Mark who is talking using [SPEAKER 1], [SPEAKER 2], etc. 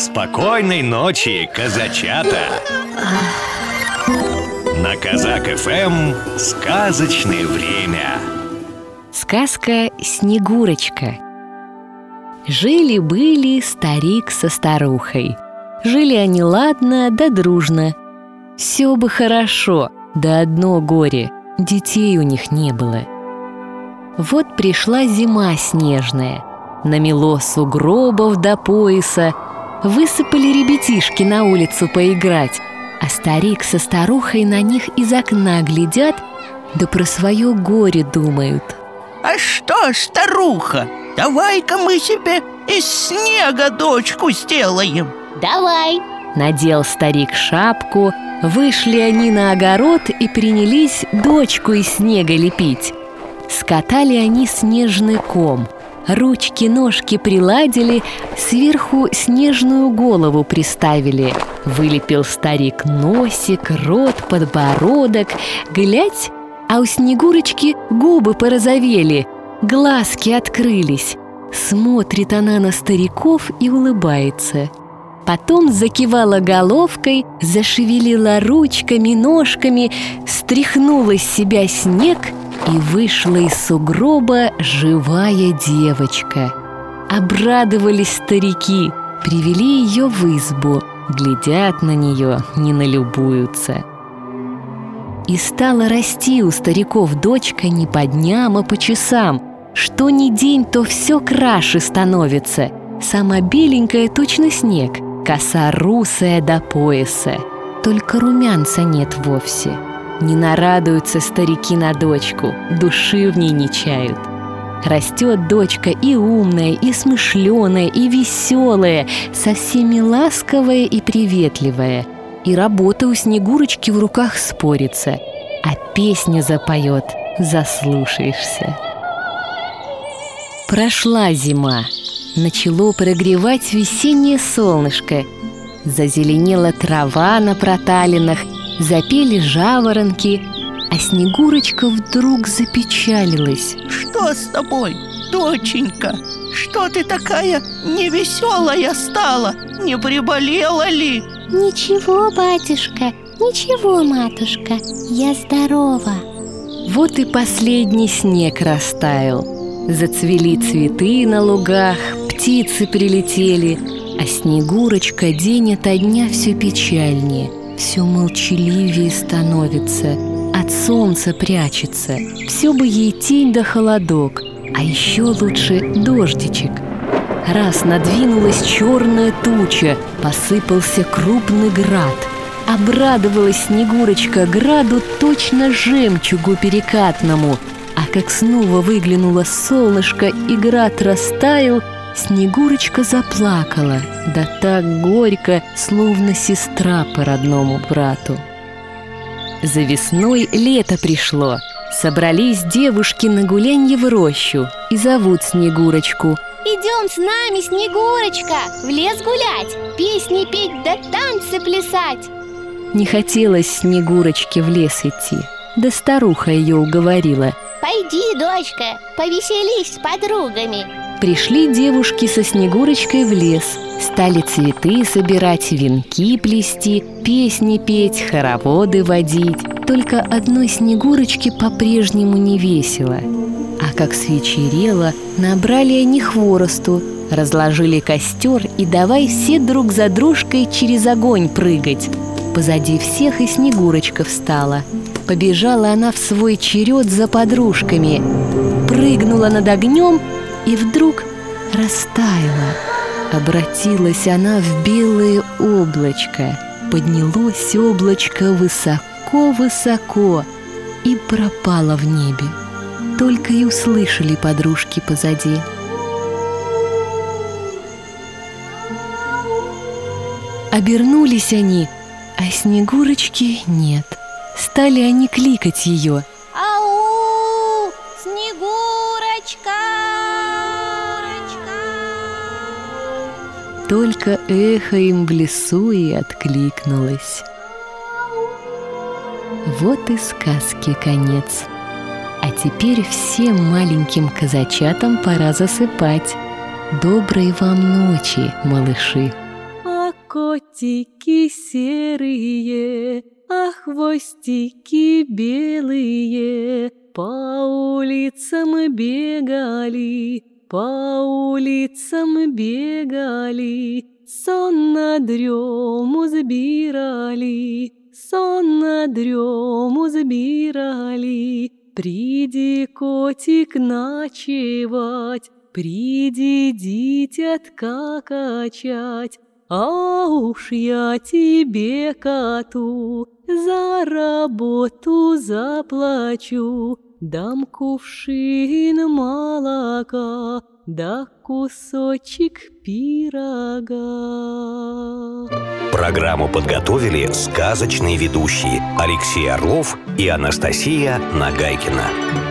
[SPEAKER 1] Спокойной ночи, казачата! На Казак ФМ сказочное время.
[SPEAKER 2] Сказка «Снегурочка» Жили-были старик со старухой. Жили они ладно да дружно. Все бы хорошо, да одно горе. Детей у них не было. Вот пришла зима снежная. Намело сугробов до пояса Высыпали ребятишки на улицу поиграть А старик со старухой на них из окна глядят Да про свое горе думают.
[SPEAKER 3] А что, старуха, давай-ка мы себе из снега дочку сделаем
[SPEAKER 4] Давай
[SPEAKER 2] Надел старик шапку, вышли они на огород и принялись дочку из снега лепить. Скатали они снежный ком, ручки, ножки приладили, сверху снежную голову приставили. Вылепил старик носик, рот, подбородок. Глядь, а у Снегурочки губы порозовели, глазки открылись. Смотрит она на стариков и улыбается. Потом закивала головкой, зашевелила ручками, ножками, стряхнула с себя снег и вышла из сугроба живая девочка. Обрадовались старики, привели ее в избу, глядят на нее, не налюбуются. И стала расти у стариков дочка не по дням, а по часам. Что ни день, то все краше становится. Сама беленькая точно снег – коса русая до пояса. Только румянца нет вовсе. Не нарадуются старики на дочку, души в ней не чают. Растет дочка и умная, и смышленая, и веселая, со всеми ласковая и приветливая. И работа у Снегурочки в руках спорится, а песня запоет, заслушаешься. Прошла зима, начало прогревать весеннее солнышко. Зазеленела трава на проталинах, запели жаворонки, а Снегурочка вдруг запечалилась.
[SPEAKER 3] Что с тобой, доченька? Что ты такая невеселая стала? Не приболела ли?
[SPEAKER 4] Ничего, батюшка, ничего, матушка, я здорова
[SPEAKER 2] Вот и последний снег растаял Зацвели цветы на лугах, птицы прилетели, а Снегурочка день ото дня все печальнее, все молчаливее становится, от солнца прячется, все бы ей тень да холодок, а еще лучше дождичек. Раз надвинулась черная туча, посыпался крупный град. Обрадовалась Снегурочка граду точно жемчугу перекатному – а как снова выглянуло солнышко и град растаял, Снегурочка заплакала, да так горько, словно сестра по родному брату. За весной лето пришло. Собрались девушки на гулянье в рощу и зовут Снегурочку.
[SPEAKER 4] Идем с нами, Снегурочка, в лес гулять, песни петь да танцы плясать
[SPEAKER 2] Не хотелось Снегурочке в лес идти, да старуха ее уговорила –
[SPEAKER 4] Пойди, дочка, повеселись с подругами
[SPEAKER 2] Пришли девушки со Снегурочкой в лес. Стали цветы собирать, венки плести, песни петь, хороводы водить. Только одной Снегурочке по-прежнему не весело. А как свечерело, набрали они хворосту Разложили костер и давай все друг за дружкой через огонь прыгать. Позади всех и Снегурочка встала – Побежала она в свой черед за подружками, прыгнула над огнем и вдруг растаяла. Обратилась она в белое облачко. Поднялось облачко высоко-высоко и пропало в небе. Только и услышали подружки позади. Обернулись они, а Снегурочки нет – Стали они кликать ее. Только эхо им в лесу и откликнулось. Вот и сказки конец. А теперь всем маленьким казачатам пора засыпать. Доброй вам ночи, малыши!
[SPEAKER 4] А
[SPEAKER 2] котики серые, а хвостики белые По улицам бегали, по улицам бегали Сон на дрему забирали, сон на дрему забирали Приди, котик, ночевать, Приди, дитятка, качать, А уж я тебе, коту, За работу заплачу, Дам кувшин молока, Да кусочек пирога.
[SPEAKER 1] Программу подготовили сказочные ведущие Алексей Орлов и Анастасия Нагайкина.